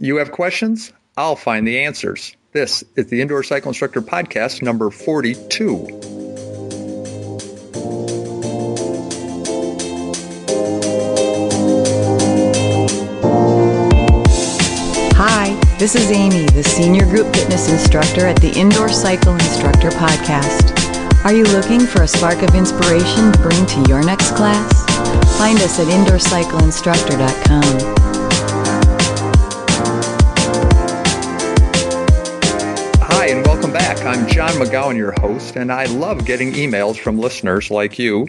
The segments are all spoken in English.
You have questions? I'll find the answers. This is the Indoor Cycle Instructor Podcast number 42. Hi, this is Amy, the Senior Group Fitness Instructor at the Indoor Cycle Instructor Podcast. Are you looking for a spark of inspiration to bring to your next class? Find us at indoorcycleinstructor.com. back. I'm John McGowan, your host, and I love getting emails from listeners like you.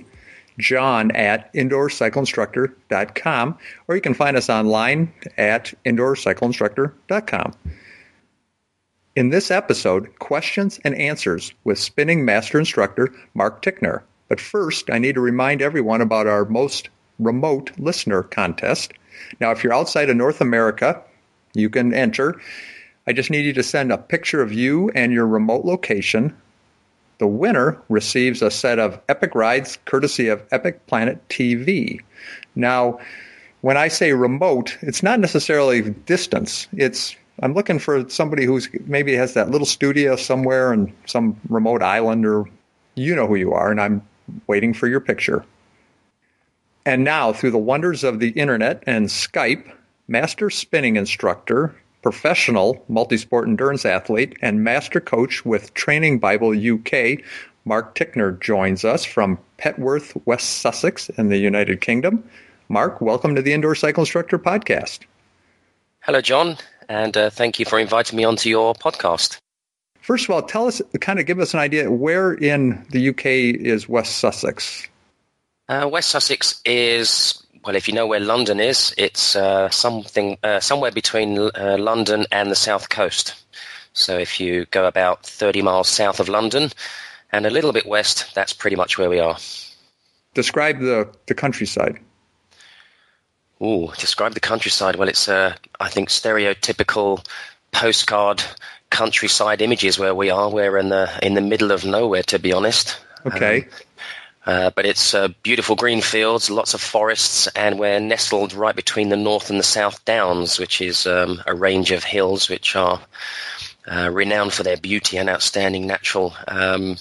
John at indoorcycleinstructor.com, or you can find us online at indoorcycleinstructor.com. In this episode, questions and answers with spinning master instructor Mark Tickner. But first, I need to remind everyone about our most remote listener contest. Now, if you're outside of North America, you can enter. I just need you to send a picture of you and your remote location the winner receives a set of Epic Rides courtesy of Epic Planet TV. Now, when I say remote, it's not necessarily distance. It's I'm looking for somebody who's maybe has that little studio somewhere in some remote island or you know who you are and I'm waiting for your picture. And now, through the wonders of the internet and Skype, master spinning instructor professional multisport endurance athlete and master coach with Training Bible UK, Mark Tickner joins us from Petworth, West Sussex in the United Kingdom. Mark, welcome to the Indoor Cycle Instructor Podcast. Hello, John, and uh, thank you for inviting me onto your podcast. First of all, tell us, kind of give us an idea where in the UK is West Sussex? Uh, West Sussex is well, if you know where London is, it's uh, something uh, somewhere between uh, London and the south coast. So if you go about 30 miles south of London and a little bit west, that's pretty much where we are. Describe the, the countryside. Ooh, describe the countryside. Well, it's, uh, I think, stereotypical postcard countryside images where we are. We're in the in the middle of nowhere, to be honest. Okay. Um, uh, but it's uh, beautiful green fields, lots of forests, and we're nestled right between the North and the South Downs, which is um, a range of hills which are uh, renowned for their beauty and outstanding natural um,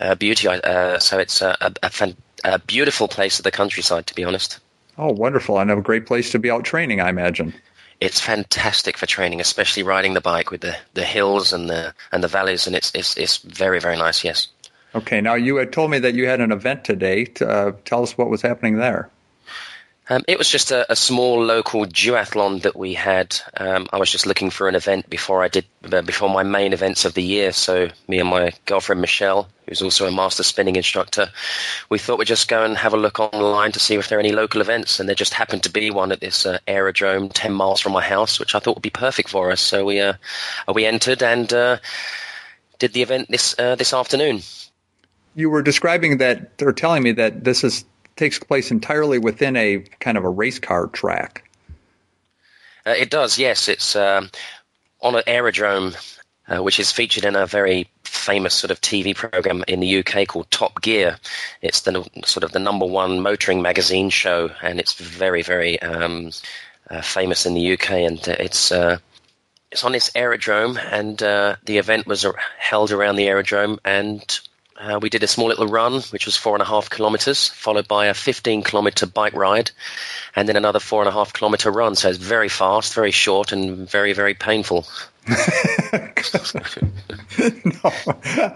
uh, beauty. Uh, so it's a, a, a, fan- a, beautiful place of the countryside, to be honest. Oh, wonderful! And a great place to be out training, I imagine. It's fantastic for training, especially riding the bike with the, the hills and the and the valleys, and it's it's it's very very nice. Yes. Okay, now you had told me that you had an event today. Uh, tell us what was happening there. Um, it was just a, a, small local duathlon that we had. Um, I was just looking for an event before I did uh, before my main events of the year. So me and my girlfriend Michelle, who's also a master spinning instructor, we thought we'd just go and have a look online to see if there are any local events. And there just happened to be one at this uh, aerodrome, ten miles from my house, which I thought would be perfect for us. So we uh, we entered and uh, did the event this uh, this afternoon you were describing that or telling me that this is takes place entirely within a kind of a race car track. Uh, it does, yes. It's um, on an aerodrome, uh, which is featured in a very famous sort of TV program in the UK called Top Gear. It's the sort of the number one motoring magazine show, and it's very, very um, uh, famous in the UK. And uh, it's uh, it's on this aerodrome, and uh, the event was held around the aerodrome, and uh, we did a small little run, which was four and a half kilometers, followed by a 15 kilometer bike ride, and then another four and a half kilometer run. So it's very fast, very short, and very, very painful. no,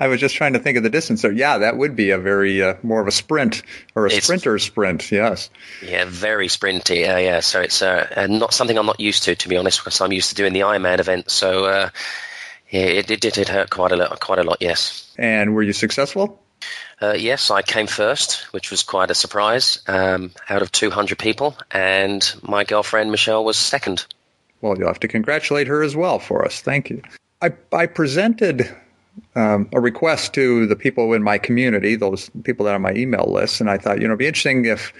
I was just trying to think of the distance. So yeah, that would be a very uh, more of a sprint or a it's, sprinter sprint. Yes. Yeah, very sprinty. Uh, yeah, so it's uh, not something I'm not used to, to be honest, because I'm used to doing the Ironman event. So uh, yeah, it, it did hurt quite a lot. Quite a lot, yes. And were you successful? Uh, yes, I came first, which was quite a surprise, um, out of 200 people, and my girlfriend Michelle was second. Well, you'll have to congratulate her as well for us. Thank you. I, I presented um, a request to the people in my community, those people that are on my email list, and I thought, you know, it'd be interesting if,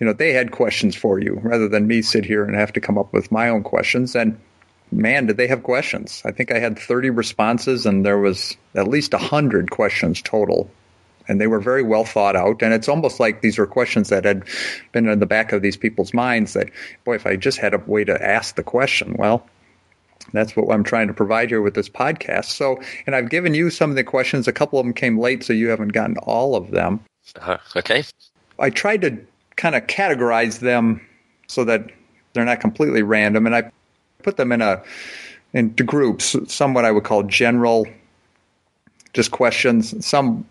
you know, they had questions for you rather than me sit here and have to come up with my own questions. And man, did they have questions. I think I had 30 responses and there was at least 100 questions total. And they were very well thought out. And it's almost like these were questions that had been in the back of these people's minds that, boy, if I just had a way to ask the question, well, That's what I'm trying to provide here with this podcast. So, and I've given you some of the questions. A couple of them came late, so you haven't gotten all of them. Uh, okay. I tried to kind of categorize them so that they're not completely random, and I put them in a into groups. Some what I would call general, just questions. Some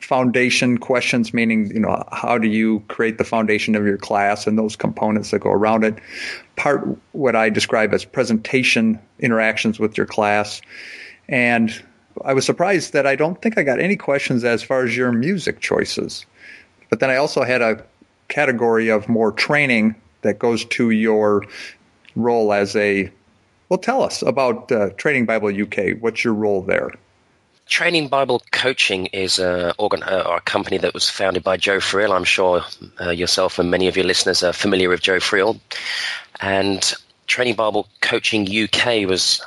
foundation questions, meaning, you know, how do you create the foundation of your class and those components that go around it. Part what I describe as presentation interactions with your class. And I was surprised that I don't think I got any questions as far as your music choices. But then I also had a category of more training that goes to your role as a well tell us about uh, training bible uk what's your role there Training Bible Coaching is a, organ, uh, a company that was founded by Joe Friel. I'm sure uh, yourself and many of your listeners are familiar with Joe Friel. And Training Bible Coaching UK was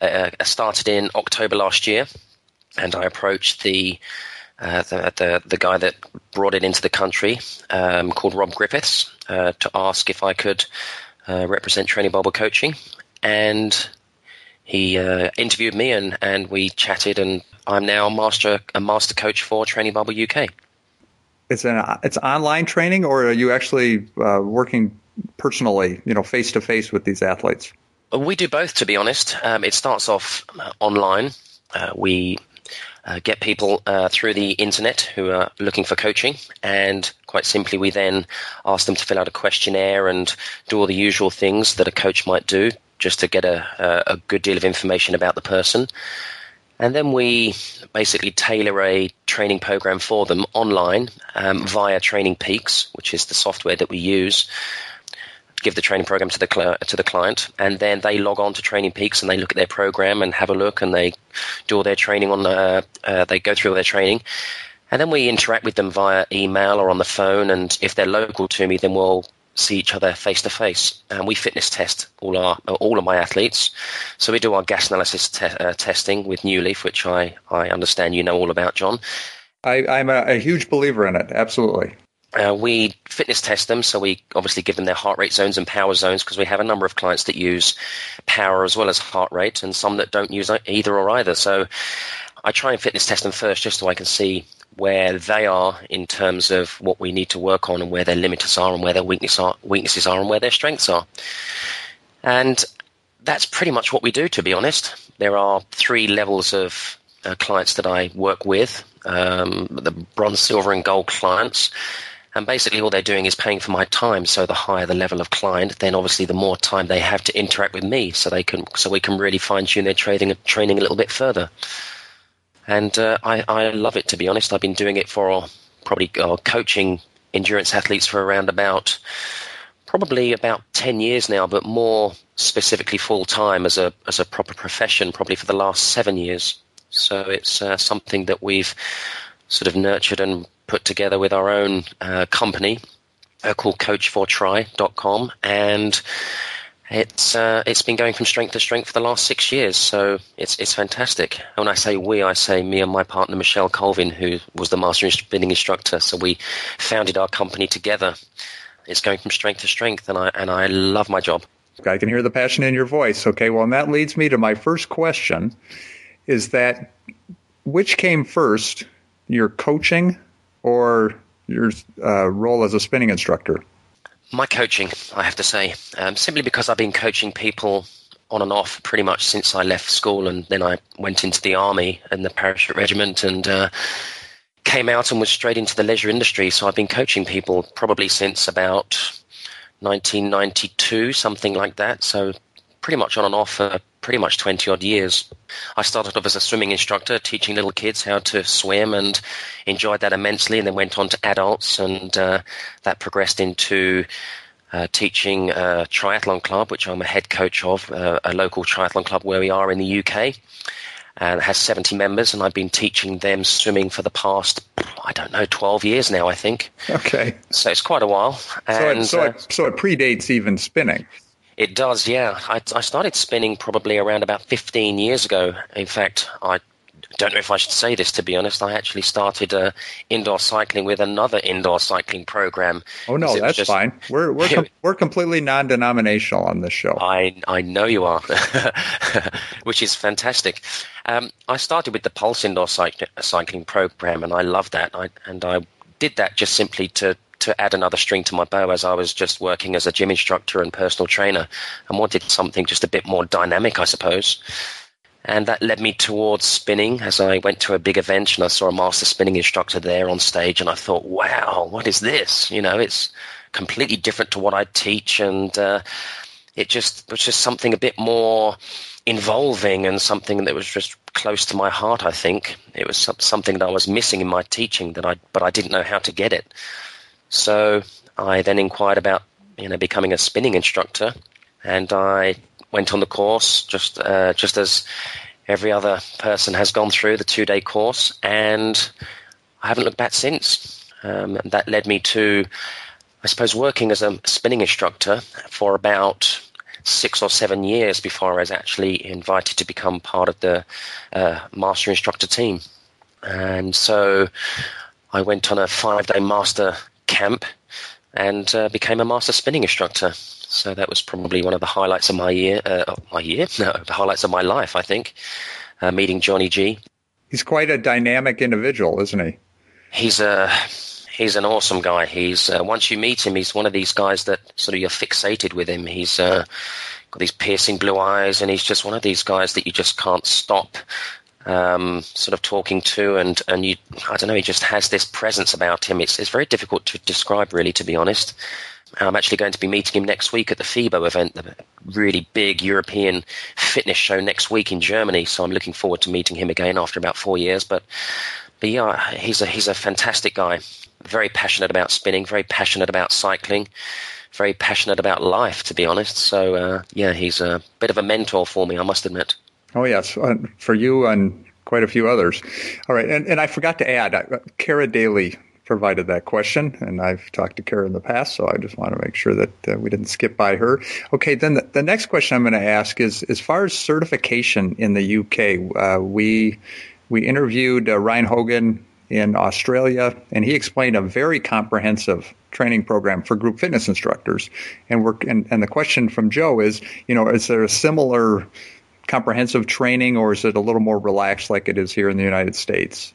uh, uh, started in October last year. And I approached the, uh, the, the, the, guy that brought it into the country, um, called Rob Griffiths, to ask if I could represent Training Bible Coaching. And he uh, interviewed me and, and we chatted and I'm now a master a master coach for Training Bible UK. It's an it's online training or are you actually uh, working personally, you know, face to face with these athletes? We do both, to be honest. Um, it starts off uh, online. Uh, we uh, get people uh, through the internet who are looking for coaching, and quite simply, we then ask them to fill out a questionnaire and do all the usual things that a coach might do just to get a, a good deal of information about the person. And then we basically tailor a training program for them online um, via Training Peaks, which is the software that we use. Give the training program to the cl- to the client, and then they log on to Training Peaks and they look at their program and have a look, and they do all their training on the. Uh, they go through all their training, and then we interact with them via email or on the phone. And if they're local to me, then we'll see each other face to face. And we fitness test all our all of my athletes. So we do our gas analysis te- uh, testing with New Leaf, which I, I understand you know all about, John. I, I'm a, a huge believer in it. Absolutely. Uh, we fitness test them, so we obviously give them their heart rate zones and power zones because we have a number of clients that use power as well as heart rate, and some that don't use either or either. So I try and fitness test them first just so I can see where they are in terms of what we need to work on and where their limits are and where their weakness are, weaknesses are and where their strengths are. And that's pretty much what we do, to be honest. There are three levels of uh, clients that I work with um, the bronze, silver, and gold clients. And basically, all they're doing is paying for my time. So the higher the level of client, then obviously the more time they have to interact with me, so they can, so we can really fine tune their trading, training a little bit further and uh, I, I love it to be honest. I've been doing it for probably uh, coaching endurance athletes for around about probably about 10 years now, but more specifically full time as a as a proper profession, probably for the last seven years. So it's uh, something that we've sort of nurtured and put together with our own uh, company uh, called Coach4Try.com, and it's uh, it's been going from strength to strength for the last six years, so it's it's fantastic. And when I say we, I say me and my partner Michelle Colvin, who was the master spinning instructor. So we founded our company together. It's going from strength to strength, and I and I love my job. I can hear the passion in your voice. Okay, well, and that leads me to my first question: Is that which came first, your coaching or your uh, role as a spinning instructor? My coaching, I have to say, um, simply because I've been coaching people on and off pretty much since I left school, and then I went into the army and the parachute regiment, and uh, came out and was straight into the leisure industry. So I've been coaching people probably since about 1992, something like that. So pretty much on and off for pretty much 20 odd years. I started off as a swimming instructor, teaching little kids how to swim and enjoyed that immensely, and then went on to adults, and uh, that progressed into uh, teaching a triathlon club, which I'm a head coach of, uh, a local triathlon club where we are in the UK. And has 70 members, and I've been teaching them swimming for the past, I don't know, 12 years now, I think. Okay. So it's quite a while. And, so, it, so, it, so it predates even spinning. It does, yeah. I, I, started spinning probably around about 15 years ago. In fact, I don't know if I should say this to be honest. I actually started uh, indoor cycling with another indoor cycling program. Oh no, that's just, fine. We're we're com- we're completely non-denominational on this show. I I know you are, which is fantastic. Um, I started with the Pulse indoor cycling program, and I love that. I, and I did that just simply to to add another string to my bow as I was just working as a gym instructor and personal trainer and wanted something just a bit more dynamic, I suppose. And that led me towards spinning as I went to a big event and I saw a master spinning instructor there on stage and I thought, wow, what is this? You know, it's completely different to what I teach and uh, it just was just something a bit more involving and something that was just close to my heart. I think it was something that I was missing in my teaching that I, but I didn't know how to get it. So I then inquired about you know becoming a spinning instructor, and I went on the course just uh, just as every other person has gone through the two day course, and I haven't looked back since. Um, that led me to, I suppose, working as a spinning instructor for about six or seven years before I was actually invited to become part of the uh, master instructor team. And so I went on a five day master camp and uh, became a master spinning instructor. So that was probably one of the highlights of my year. Uh, my year? No, the highlights of my life, I think. Uh, meeting Johnny G. He's quite a dynamic individual, isn't he? He's a he's an awesome guy. He's uh, once you meet him, he's one of these guys that sort of you're fixated with him. He's uh, got these piercing blue eyes, and he's just one of these guys that you just can't stop um, sort of talking to, and and you, I don't know, he just has this presence about him. It's it's very difficult to describe, really, to be honest. I'm actually going to be meeting him next week at the FIBO event, the really big European fitness show next week in Germany. So I'm looking forward to meeting him again after about four years. But, but yeah, he's a he's a fantastic guy. Very passionate about spinning. Very passionate about cycling. Very passionate about life, to be honest. So uh, yeah, he's a bit of a mentor for me. I must admit. Oh, yes, for you and quite a few others. All right, and, and I forgot to add, uh, Kara Daly provided that question, and I've talked to Kara in the past, so I just want to make sure that uh, we didn't skip by her. Okay, then the, the next question I'm going to ask is as far as certification in the UK, uh, we we interviewed uh, Ryan Hogan in Australia, and he explained a very comprehensive training program for group fitness instructors. And we're and, and the question from Joe is, you know, is there a similar comprehensive training, or is it a little more relaxed like it is here in the United States?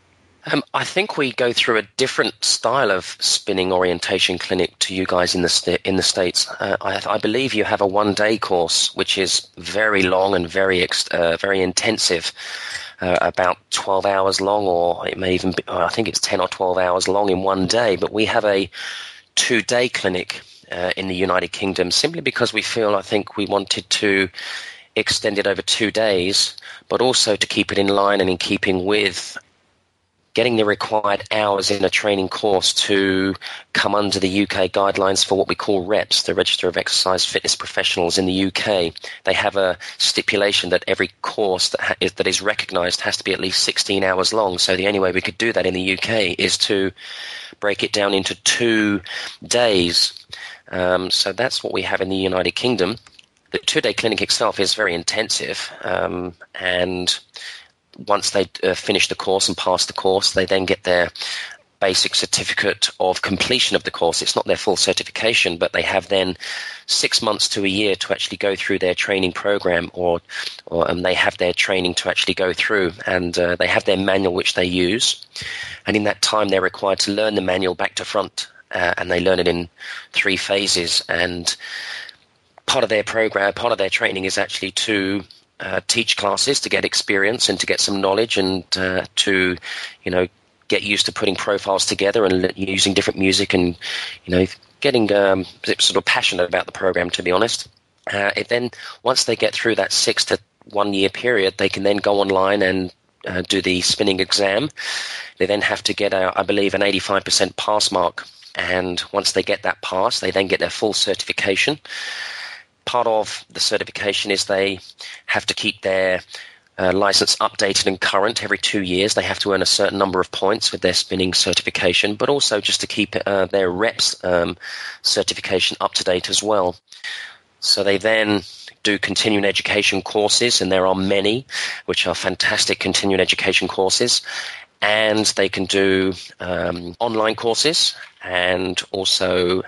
Um, I think we go through a different style of spinning orientation clinic to you guys in the in the states. Uh, I, I, believe you have a one day course which is very long and very ex- uh, very intensive, uh, about twelve hours long, or it may even be, I think it's ten or twelve hours long in one day. But we have a two day clinic uh, in the United Kingdom simply because we feel I think we wanted to extended over two days, but also to keep it in line and in keeping with getting the required hours in a training course to come under the UK guidelines for what we call REPS, the Register of Exercise Fitness Professionals in the UK. They have a stipulation that every course that, ha- is, that is recognised has to be at least 16 hours long. So the only way we could do that in the UK is to break it down into two days. Um, so that's what we have in the United Kingdom the two day clinic itself is very intensive, um, and once they uh, finish the course and pass the course, they then get their basic certificate of completion of the course. It's not their full certification, but they have then six months to a year to actually go through their training program, or, or and they have their training to actually go through, and uh, they have their manual which they use, and in that time they're required to learn the manual back to front, uh, and they learn it in three phases, and part of their program, part of their training is actually to uh, teach classes to get experience and to get some knowledge and uh, to, you know, get used to putting profiles together and using different music and, you know, getting um, sort of passionate about the program. To be honest, uh, it then once they get through that six to one year period, they can then go online and uh, do the spinning exam. They then have to get, a, I believe, an 85% pass mark. And once they get that pass, they then get their full certification part of the certification is they have to keep their uh, license updated and current every two years. They have to earn a certain number of points with their spinning certification, but also just to keep uh, their REPS um, certification up to date as well. So they then do continuing education courses, and there are many, which are fantastic continuing education courses. And they can do um, online courses and also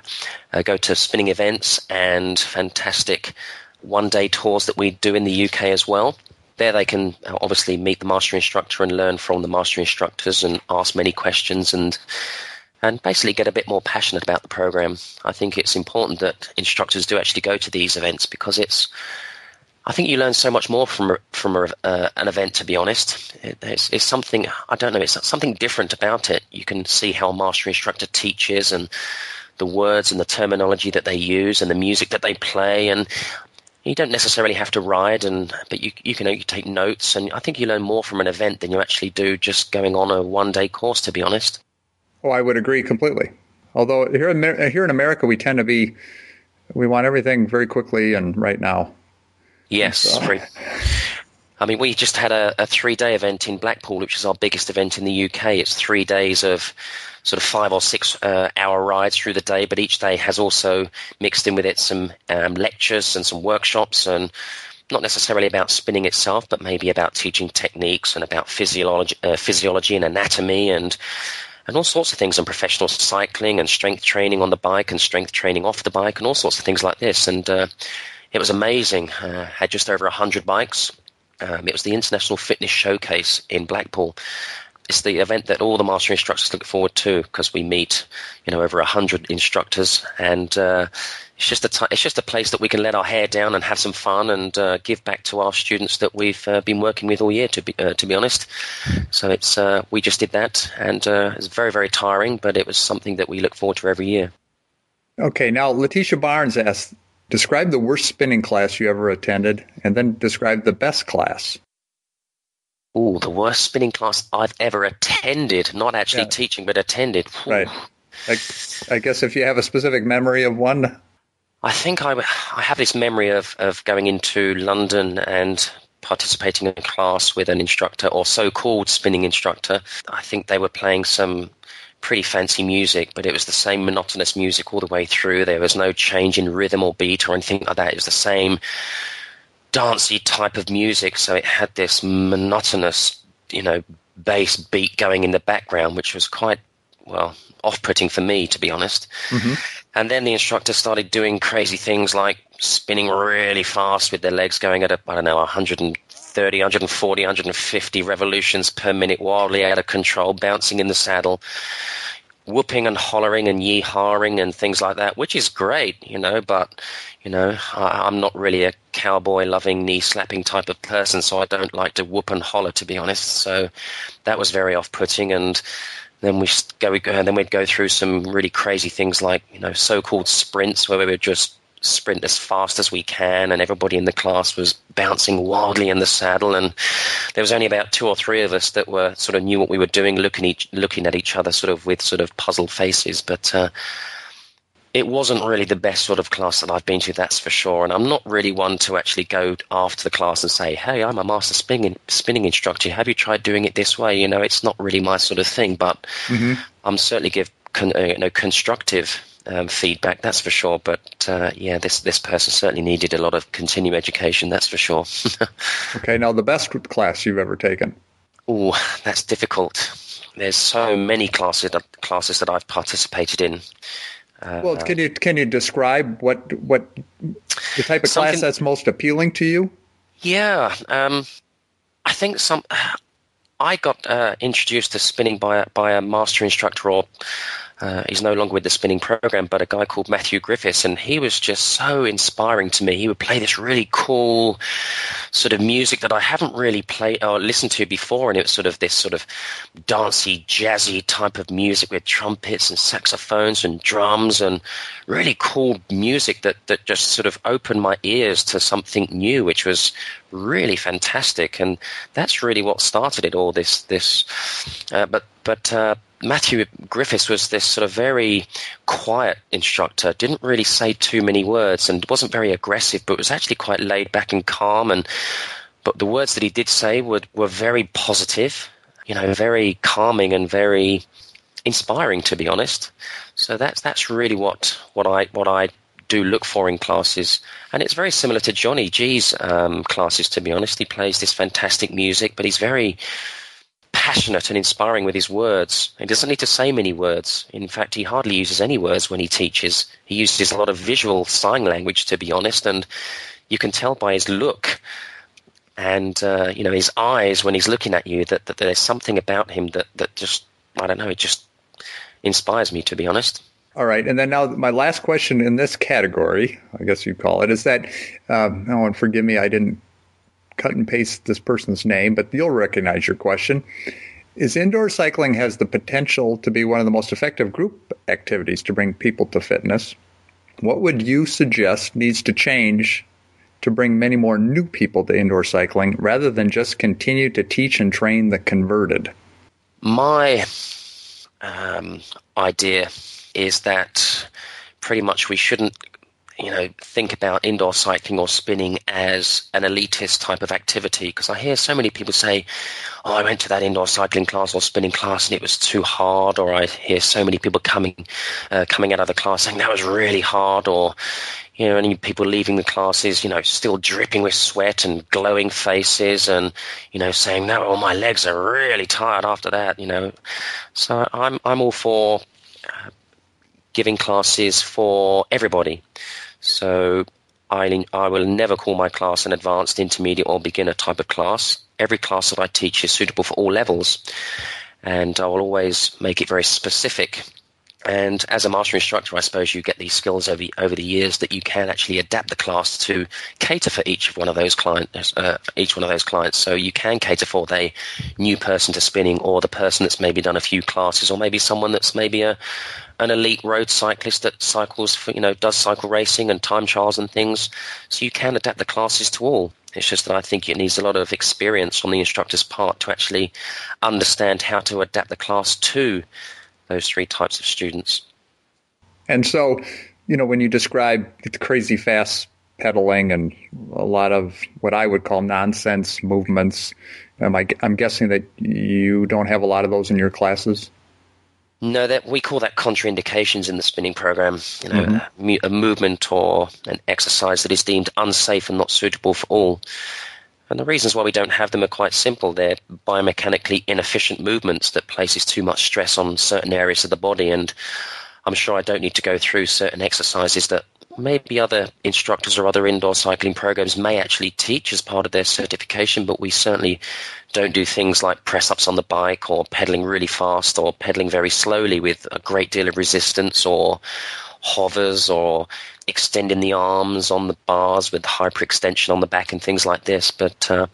uh, go to spinning events and fantastic one day tours that we do in the UK as well. There they can uh, obviously meet the master instructor and learn from the master instructors and ask many questions and and basically get a bit more passionate about the program. I think it's important that instructors do actually go to these events because it's. I think you learn so much more from from a, uh, an event. To be honest, it, it's, it's, something I don't know. It's something different about it. You can see how a master instructor teaches and the words and the terminology that they use and the music that they play and you don't necessarily have to ride and but you you can you take notes and I think you learn more from an event than you actually do just going on a one day course to be honest. Oh, I would agree completely. Although here in here in America, we tend to be we want everything very quickly and right now. Yes, so. I mean, we just had a, a three day event in Blackpool, which is our biggest event in the UK. It's three days of sort of five or six uh, hour rides through the day, but each day has also mixed in with it some um, lectures and some workshops and not necessarily about spinning itself, but maybe about teaching techniques and about physiology, uh, physiology and anatomy and and all sorts of things and professional cycling and strength training on the bike and strength training off the bike and all sorts of things like this. And uh, it was amazing. Uh, had just over 100 bikes. Um, it was the International Fitness Showcase in Blackpool. It's the event that all the master instructors look forward to because we meet, you know, over 100 instructors and uh, it's just a t- it's just a place that we can let our hair down and have some fun and uh, give back to our students that we've uh, been working with all year. To be uh, to be honest, so it's uh, we just did that and uh, it's very very tiring, but it was something that we look forward to every year. Okay, now Letitia Barnes asked, describe the worst spinning class you ever attended, and then describe the best class. Oh, the worst spinning class I've ever attended, not actually yeah. teaching, but attended. Ooh. Right. I, I guess if you have a specific memory of one, I think I, I have this memory of, of going into London and participating in a class with an instructor or so-called spinning instructor. I think they were playing some pretty fancy music, but it was the same monotonous music all the way through. There was no change in rhythm or beat or anything like that. It was the same dancey type of music, so it had this monotonous, you know, bass beat going in the background, which was quite well off-putting for me, to be honest. Mm-hmm. And then the instructor started doing crazy things like spinning really fast with their legs going at, a, I don't know, 130, 140, 150 revolutions per minute, wildly out of control, bouncing in the saddle, whooping and hollering and yee-hawing and things like that, which is great, you know, but, you know, I, I'm not really a cowboy-loving, knee-slapping type of person, so I don't like to whoop and holler, to be honest. So that was very off-putting and then we go, and then we'd go through some really crazy things like you know so-called sprints where we would just sprint as fast as we can, and everybody in the class was bouncing wildly in the saddle, and there was only about two or three of us that were sort of knew what we were doing, looking each, looking at each other sort of with sort of puzzled faces, but. Uh, it wasn't really the best sort of class that I've been to, that's for sure. And I'm not really one to actually go after the class and say, "Hey, I'm a master spinning spinning instructor. Have you tried doing it this way?" You know, it's not really my sort of thing. But mm-hmm. I'm certainly give con- uh, you know constructive um, feedback, that's for sure. But uh, yeah, this this person certainly needed a lot of continuing education, that's for sure. okay, now the best class you've ever taken? Oh, that's difficult. There's so many classes classes that I've participated in. Uh, well, can you can you describe what what the type of class that's most appealing to you? Yeah, um, I think some. I got uh, introduced to spinning by a, by a master instructor or uh, he's no longer with the spinning program, but a guy called Matthew Griffiths, and he was just so inspiring to me. He would play this really cool sort of music that I haven't really played or listened to before, and it was sort of this sort of dancey, jazzy type of music with trumpets and saxophones and drums and really cool music that that just sort of opened my ears to something new, which was really fantastic, and that's really what started it all. This this, uh, but but. Uh, Matthew Griffiths was this sort of very quiet instructor, didn't really say too many words and wasn't very aggressive, but was actually quite laid back and calm. And but the words that he did say were were very positive, you know, very calming and very inspiring, to be honest. So that's that's really what what I what I do look for in classes. And it's very similar to Johnny G's um, classes, to be honest. He plays this fantastic music, but he's very passionate and inspiring with his words. He doesn't need to say many words. In fact, he hardly uses any words when he teaches. He uses a lot of visual sign language, to be honest, and you can tell by his look and uh, you know his eyes when he's looking at you that, that there's something about him that, that just I don't know it just inspires me to be honest. All right, and then now my last question in this category, I guess you'd call it, is that um, oh, and forgive me, I didn't cut and paste this person's name, but you'll recognize your question. Is indoor cycling has the potential to be one of the most effective group activities to bring people to fitness? What would you suggest needs to change to bring many more new people to indoor cycling rather than just continue to teach and train the converted? My um, idea is that pretty much we shouldn't you know, think about indoor cycling or spinning as an elitist type of activity because I hear so many people say, "Oh, I went to that indoor cycling class or spinning class and it was too hard," or I hear so many people coming uh, coming out of the class saying that was really hard, or you know, any people leaving the classes, you know, still dripping with sweat and glowing faces, and you know, saying, "No, oh, my legs are really tired after that," you know. So I'm I'm all for uh, giving classes for everybody. So I, I will never call my class an advanced, intermediate, or beginner type of class. Every class that I teach is suitable for all levels, and I will always make it very specific and as a master instructor, I suppose you get these skills over over the years that you can actually adapt the class to cater for each one of those clients. Uh, each one of those clients, so you can cater for the new person to spinning, or the person that's maybe done a few classes, or maybe someone that's maybe a an elite road cyclist that cycles for you know does cycle racing and time trials and things. So you can adapt the classes to all. It's just that I think it needs a lot of experience on the instructor's part to actually understand how to adapt the class to those three types of students. And so, you know, when you describe the crazy fast pedaling and a lot of what I would call nonsense movements, am I, I'm guessing that you don't have a lot of those in your classes. No, that we call that contraindications in the spinning program. You know, mm-hmm. a, a movement or an exercise that is deemed unsafe and not suitable for all. And the reasons why we don't have them are quite simple. They're biomechanically inefficient movements that places too much stress on certain areas of the body. And I'm sure I don't need to go through certain exercises that maybe other instructors or other indoor cycling programs may actually teach as part of their certification, but we certainly don't do things like press ups on the bike or pedaling really fast or pedaling very slowly with a great deal of resistance or hovers or extending the arms on the bars with hyperextension on the back and things like this. But uh,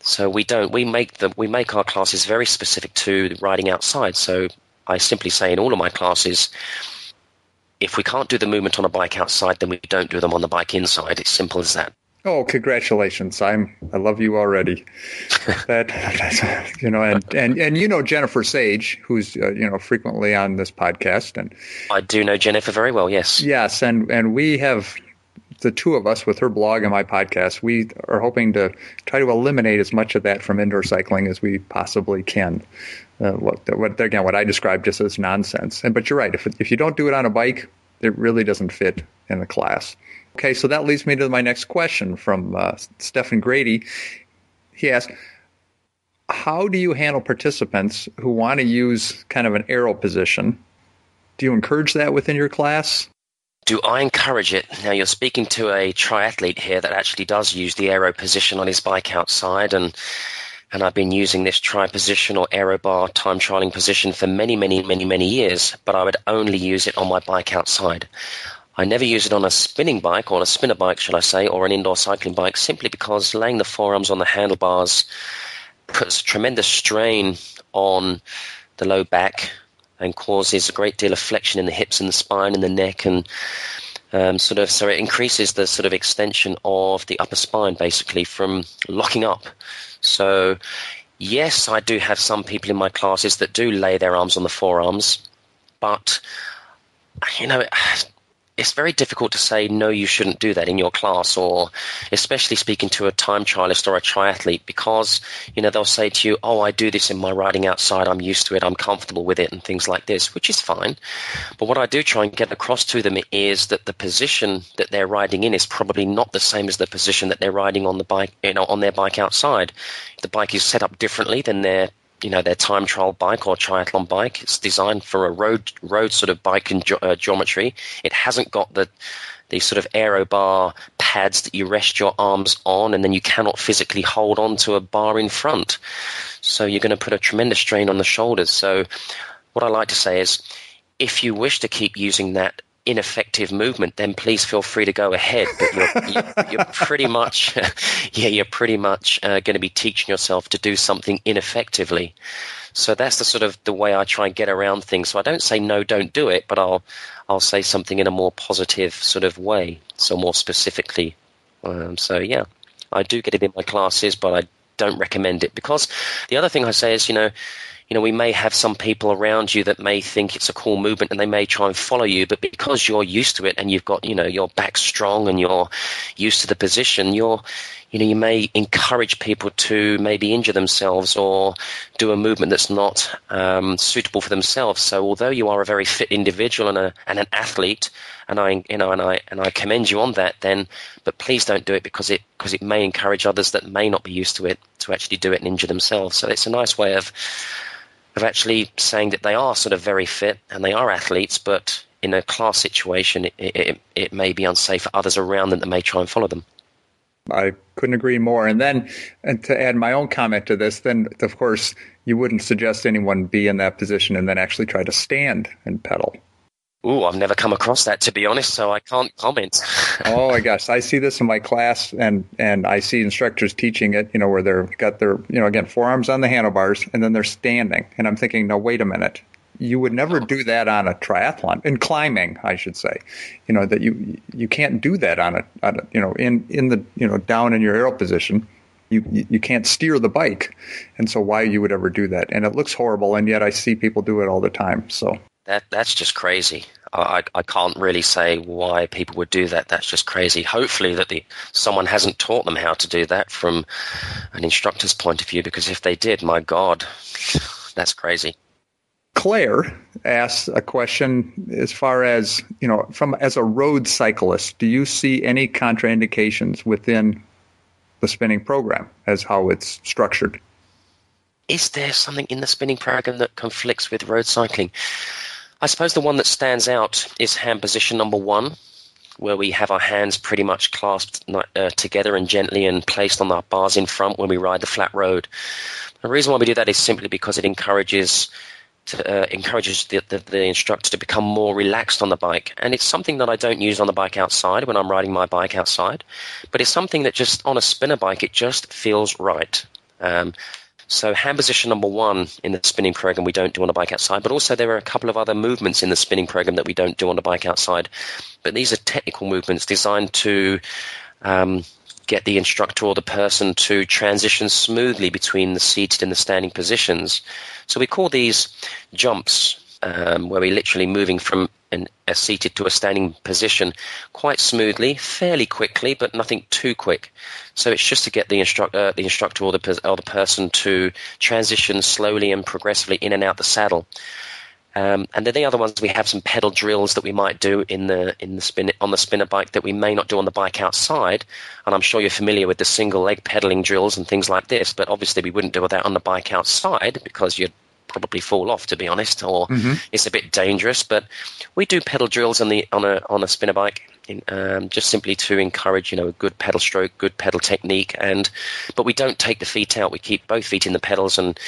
so we don't. We make the we make our classes very specific to riding outside. So I simply say in all of my classes, if we can't do the movement on a bike outside, then we don't do them on the bike inside. It's simple as that. Oh, congratulations! I'm I love you already. that you know, and, and and you know Jennifer Sage, who's uh, you know frequently on this podcast, and I do know Jennifer very well. Yes, yes, and and we have the two of us with her blog and my podcast. We are hoping to try to eliminate as much of that from indoor cycling as we possibly can. Uh, what, what again? What I described just as nonsense. And but you're right. If if you don't do it on a bike, it really doesn't fit in the class. Okay, so that leads me to my next question from uh, Stephen Grady. He asked, How do you handle participants who want to use kind of an aero position? Do you encourage that within your class? Do I encourage it? Now, you're speaking to a triathlete here that actually does use the aero position on his bike outside, and and I've been using this tri position or aero bar time trialing position for many, many, many, many years, but I would only use it on my bike outside. I never use it on a spinning bike, or a spinner bike, shall I say, or an indoor cycling bike, simply because laying the forearms on the handlebars puts tremendous strain on the low back and causes a great deal of flexion in the hips and the spine and the neck and um, sort of so it increases the sort of extension of the upper spine basically from locking up. So yes, I do have some people in my classes that do lay their arms on the forearms, but you know it's very difficult to say no you shouldn't do that in your class or especially speaking to a time trialist or a triathlete because you know they'll say to you oh i do this in my riding outside i'm used to it i'm comfortable with it and things like this which is fine. But what i do try and get across to them is that the position that they're riding in is probably not the same as the position that they're riding on the bike you know on their bike outside. The bike is set up differently than their you know their time trial bike or triathlon bike. It's designed for a road road sort of bike and ge- uh, geometry. It hasn't got the the sort of aero bar pads that you rest your arms on, and then you cannot physically hold on to a bar in front. So you're going to put a tremendous strain on the shoulders. So what I like to say is, if you wish to keep using that ineffective movement, then please feel free to go ahead. But you're, you're, you're pretty much, yeah, you're pretty much uh, going to be teaching yourself to do something ineffectively. So that's the sort of the way I try and get around things. So I don't say no, don't do it, but I'll I'll say something in a more positive sort of way, so more specifically. Um, so yeah, I do get it in my classes, but I don't recommend it because the other thing I say is, you know, you know, we may have some people around you that may think it's a cool movement and they may try and follow you, but because you're used to it and you've got, you know, your back strong and you're used to the position, you're, you know, you may encourage people to maybe injure themselves or do a movement that's not um, suitable for themselves. So, although you are a very fit individual and, a, and an athlete, and I, you know, and I and I commend you on that, then, but please don't do it because it because it may encourage others that may not be used to it to actually do it and injure themselves. So, it's a nice way of of actually saying that they are sort of very fit and they are athletes, but in a class situation, it, it, it may be unsafe for others around them that may try and follow them. I couldn't agree more. And then, and to add my own comment to this, then of course you wouldn't suggest anyone be in that position and then actually try to stand and pedal. Ooh, I've never come across that to be honest, so I can't comment. oh my gosh, I see this in my class, and and I see instructors teaching it. You know, where they're got their you know again forearms on the handlebars, and then they're standing, and I'm thinking, no, wait a minute. You would never oh. do that on a triathlon in climbing, I should say. You know that you you can't do that on a, on a you know in in the you know down in your aero position. You, you can't steer the bike, and so why you would ever do that? And it looks horrible, and yet I see people do it all the time. So that that's just crazy. I, I can't really say why people would do that. That's just crazy. Hopefully that the someone hasn't taught them how to do that from an instructor's point of view. Because if they did, my God, that's crazy. Claire asks a question as far as you know, from as a road cyclist, do you see any contraindications within the spinning program as how it's structured? Is there something in the spinning program that conflicts with road cycling? I suppose the one that stands out is hand position number one, where we have our hands pretty much clasped uh, together and gently and placed on our bars in front when we ride the flat road. The reason why we do that is simply because it encourages uh, encourages the, the, the, instructor to become more relaxed on the bike. And it's something that I don't use on the bike outside when I'm riding my bike outside, but it's something that just on a spinner bike, it just feels right. Um, so hand position number one in the spinning program we don't do on the bike outside, but also there are a couple of other movements in the spinning program that we don't do on the bike outside. But these are technical movements designed to um, get the instructor or the person to transition smoothly between the seated and the standing positions. So we call these jumps, um, where we're literally moving from an, a seated to a standing position quite smoothly, fairly quickly, but nothing too quick. So it's just to get the instructor, the instructor or the, or the person to transition slowly and progressively in and out the saddle. Um, and then the other ones we have some pedal drills that we might do in the in the spin on the spinner bike that we may not do on the bike outside. And I'm sure you're familiar with the single leg pedaling drills and things like this. But obviously we wouldn't do that on the bike outside because you'd probably fall off, to be honest, or mm-hmm. it's a bit dangerous. But we do pedal drills on the on a on a spinner bike, in, um, just simply to encourage you know a good pedal stroke, good pedal technique, and but we don't take the feet out. We keep both feet in the pedals, and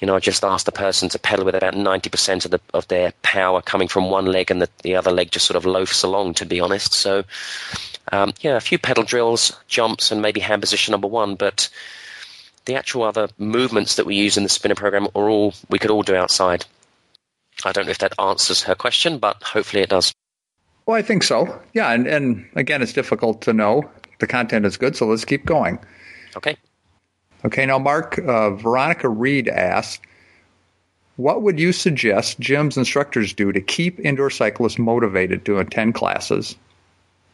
you know I just ask the person to pedal with about ninety percent of the of their power coming from one leg, and the, the other leg just sort of loafs along. To be honest, so. Um, yeah, a few pedal drills, jumps, and maybe hand position number one, but the actual other movements that we use in the spinner program are all we could all do outside. I don't know if that answers her question, but hopefully it does. Well, I think so. Yeah, and, and again, it's difficult to know. The content is good, so let's keep going. Okay. Okay, now, Mark, uh, Veronica Reed asked, what would you suggest gyms instructors do to keep indoor cyclists motivated to attend classes?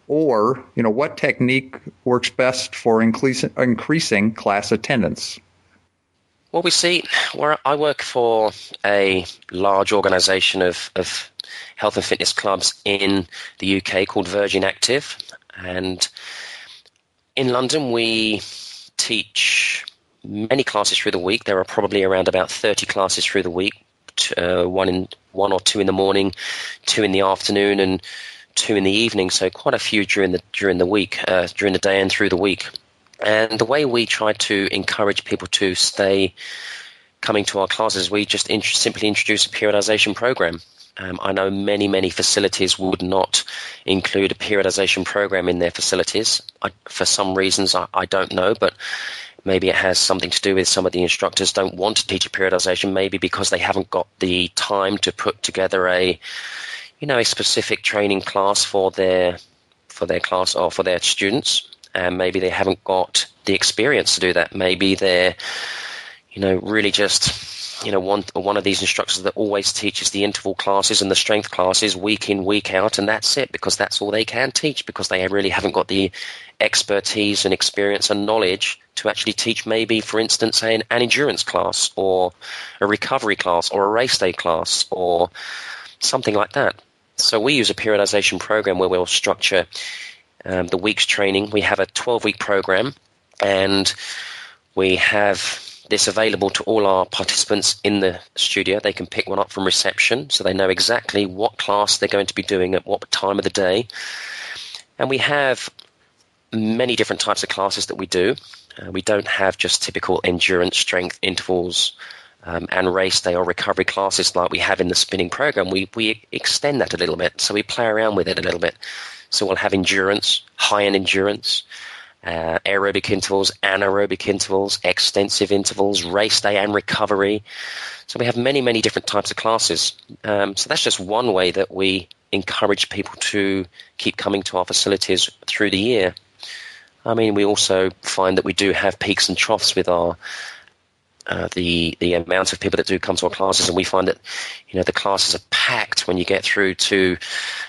Or, you know, what technique works best for increasing class attendance? Well, we see where I work for a large organisation of, of health and fitness clubs in the UK called Virgin Active, and in London we teach many classes through the week. There are probably around about 30 classes through the week, uh, one in one or two in the morning, two in the afternoon, and two in the evening. So quite a few during the during the week, uh, during the day and through the week. And the way we try to encourage people to stay coming to our classes, we just int- simply introduce a periodization program. Um, I know many, many facilities would not include a periodization program in their facilities. I, for some reasons, I, I, don't know, but Maybe it has something to do with some of the instructors don't want to teach a periodization, maybe because they haven't got the time to put together a, you know, a specific training class for their for their class or for their students, and maybe they haven't got the experience to do that. Maybe they're, you know, really just you know, one one of these instructors that always teaches the interval classes and the strength classes week in, week out, and that's it because that's all they can teach because they really haven't got the expertise and experience and knowledge to actually teach maybe, for instance, an, an endurance class or a recovery class or a race day class or something like that. So we use a periodization program where we'll structure um, the week's training. We have a 12 week program and we have this available to all our participants in the studio. They can pick one up from reception so they know exactly what class they're going to be doing at what time of the day. And we have many different types of classes that we do. Uh, we don't have just typical endurance, strength, intervals, um, and race day or recovery classes like we have in the spinning program. We, we extend that a little bit, so we play around with it a little bit. So we'll have endurance, high end endurance, uh, aerobic intervals, anaerobic intervals, extensive intervals, race day and recovery. So we have many, many different types of classes. Um, so that's just one way that we encourage people to keep coming to our facilities through the year. I mean, we also find that we do have peaks and troughs with our uh, the the amount of people that do come to our classes, and we find that you know the classes are packed when you get through to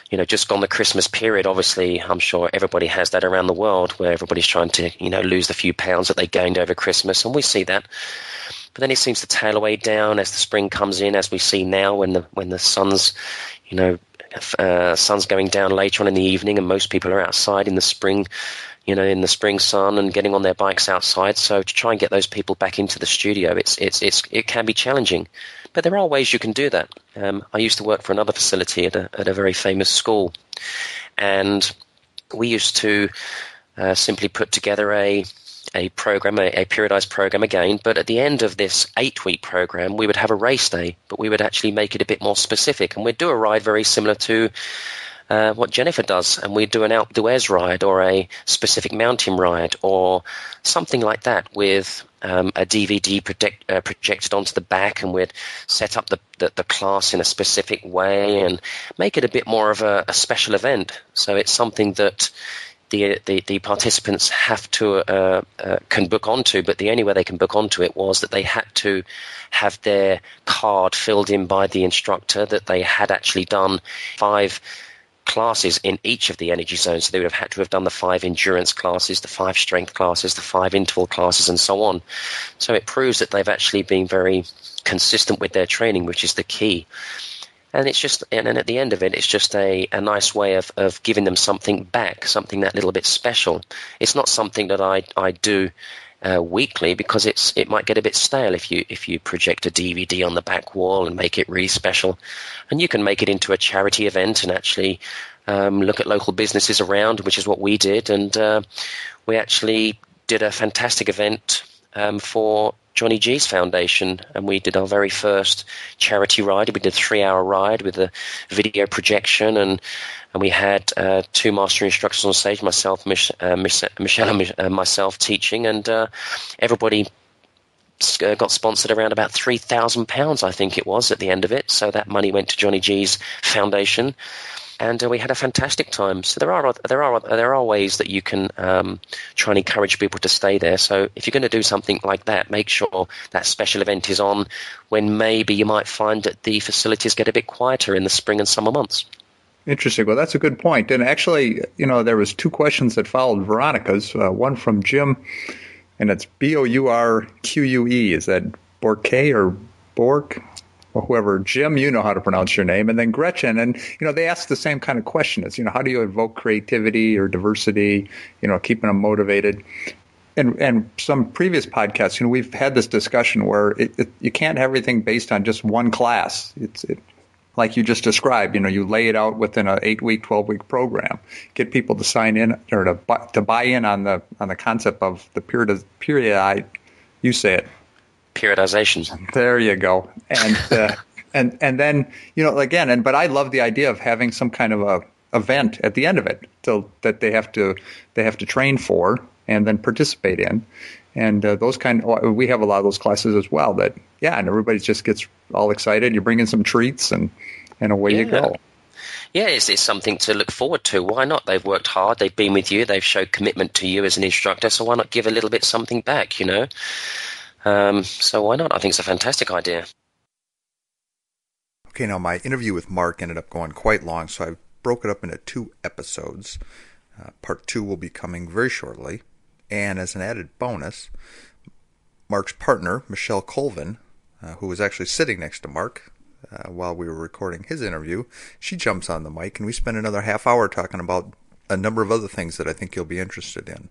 you know just gone the Christmas period. Obviously, I'm sure everybody has that around the world where everybody's trying to you know lose the few pounds that they gained over Christmas, and we see that. But then it seems to tail away down as the spring comes in, as we see now when the when the sun's you know uh, sun's going down later on in the evening, and most people are outside in the spring you know, in the spring sun and getting on their bikes outside. So to try and get those people back into the studio, it's it's it's it can be challenging, but there are ways you can do that. Um, I used to work for another facility at a at a very famous school, and we used to uh, simply put together a a program, a, a, periodized program again, but at the end of this eight week program, we would have a race day, but we would actually make it a bit more specific. And we'd do a ride very similar to uh, what Jennifer does, and we do an outdoors ride or a specific mountain ride or something like that with um, a DVD project, uh, projected onto the back, and we'd set up the, the, the, class in a specific way and make it a bit more of a, a special event. So it's something that the, the, the, participants have to uh, uh, can book onto, but the only way they can book onto it was that they had to have their card filled in by the instructor that they had actually done five classes in each of the energy zones. So they would have had to have done the five endurance classes, the five strength classes, the five interval classes, and so on. So it proves that they've actually been very consistent with their training, which is the key. And it's just, and at the end of it, it's just a, a nice way of, of giving them something back, something that little bit special. It's not something that I, I do uh, weekly because it's it might get a bit stale if you if you project a DVD on the back wall and make it really special, and you can make it into a charity event and actually um, look at local businesses around, which is what we did, and uh, we actually did a fantastic event um, for Johnny G's foundation, and we did our very first charity ride. We did a three-hour ride with a video projection, and and we had uh, two master instructors on stage, myself, Mich- uh, Michelle, and uh, myself teaching, and uh, everybody uh, got sponsored around about three thousand pounds, I think it was, at the end of it. So that money went to Johnny G's foundation. And uh, we had a fantastic time. So there are there are there are ways that you can um, try and encourage people to stay there. So if you're going to do something like that, make sure that special event is on when maybe you might find that the facilities get a bit quieter in the spring and summer months. Interesting. Well, that's a good point. And actually, you know, there was two questions that followed Veronica's. Uh, one from Jim, and it's B O U R Q U E. Is that Borque or Bork? Or whoever, Jim, you know how to pronounce your name, and then Gretchen, and you know they ask the same kind of question: is you know how do you evoke creativity or diversity? You know, keeping them motivated. And and some previous podcasts, you know, we've had this discussion where it, it, you can't have everything based on just one class. It's it, like you just described. You know, you lay it out within an eight week, twelve week program, get people to sign in or to to buy in on the on the concept of the period period. You say it periodization. There you go. And uh, and and then you know again, and but I love the idea of having some kind of a event at the end of it, so that they have to they have to train for and then participate in. And uh, those kind, of, we have a lot of those classes as well. That yeah, and everybody just gets all excited. You bring in some treats, and and away yeah. you go. Yeah, it's, it's something to look forward to. Why not? They've worked hard. They've been with you. They've showed commitment to you as an instructor. So why not give a little bit something back? You know. Um, so why not? I think it's a fantastic idea. Okay, now my interview with Mark ended up going quite long, so I broke it up into two episodes. Uh, part two will be coming very shortly. And as an added bonus, Mark's partner, Michelle Colvin, uh, who was actually sitting next to Mark uh, while we were recording his interview, she jumps on the mic and we spend another half hour talking about a number of other things that I think you'll be interested in.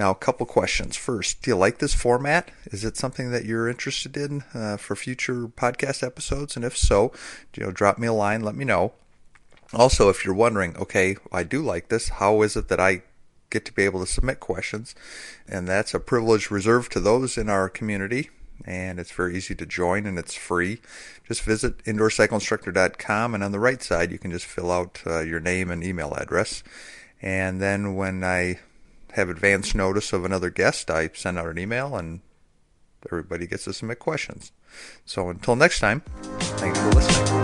Now, a couple questions. First, do you like this format? Is it something that you're interested in uh, for future podcast episodes? And if so, you know, drop me a line, let me know. Also, if you're wondering, okay, I do like this, how is it that I get to be able to submit questions? And that's a privilege reserved to those in our community. And it's very easy to join and it's free. Just visit indoorcycleinstructor.com and on the right side, you can just fill out uh, your name and email address. And then when I have advance notice of another guest, I send out an email and everybody gets to submit questions. So until next time, thanks for listening.